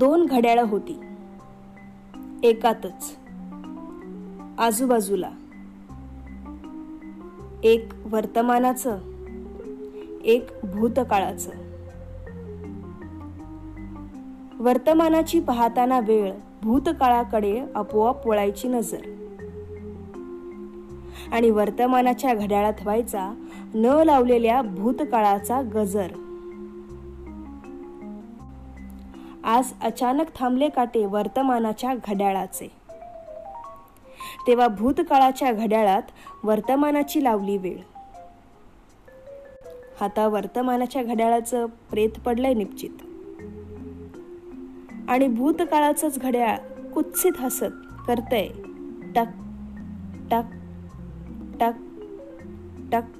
दोन घड्याळं होती. एकातच. आजूबाजूला. एक वर्तमानाचं एक भूतकाळाचं. वर्तमानाची पाहताना वेळ भूतकाळाकडे आपोआप वळायची नजर. आणि वर्तमानाच्या घड्याळात व्हायचा न लावलेल्या भूतकाळाचा गजर. आज अचानक थांबले काटे वर्तमानाच्या घड्याळाचे. तेव्हा भूतकाळाच्या घड्याळात वर्तमानाची लावली वेळ. आता वर्तमानाच्या घड्याळाचं प्रेत पडलंय निश्चित. आणि भूतकाळाचंच घड्याळ कुत्सित हसत करतय टक टक टक टक